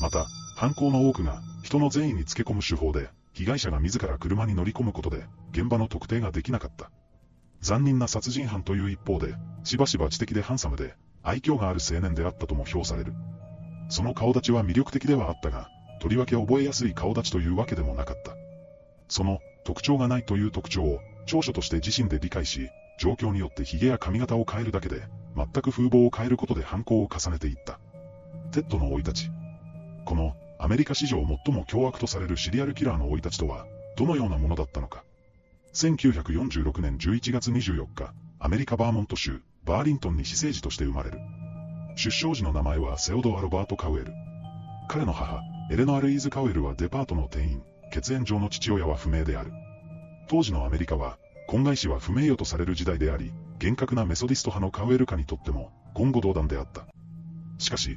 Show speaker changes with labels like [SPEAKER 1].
[SPEAKER 1] また、犯行の多くが人の善意につけ込む手法で、被害者が自ら車に乗り込むことで、現場の特定ができなかった。残忍な殺人犯という一方で、しばしば知的でハンサムで、愛嬌がある青年であったとも評される。その顔立ちは魅力的ではあったが、とりわけ覚えやすい顔立ちというわけでもなかった。その、特徴がないという特徴を、長所として自身で理解し、状況によって髭や髪型を変えるだけで、全く風貌を変えることで犯行を重ねていった。テッドの生い立ち。この、アメリカ史上最も凶悪とされるシリアルキラーの生い立ちとは、どのようなものだったのか。1946年11月24日、アメリカバーモント州、バーリントンに私生児として生まれる。出生時の名前はセオドア・ロバート・カウエル。彼の母、エレノア・ルイーズ・カウエルはデパートの店員、血縁上の父親は不明である。当時のアメリカは、婚外子は不名誉とされる時代であり、厳格なメソディスト派のカウエル家にとっても、言語道断であった。しかし、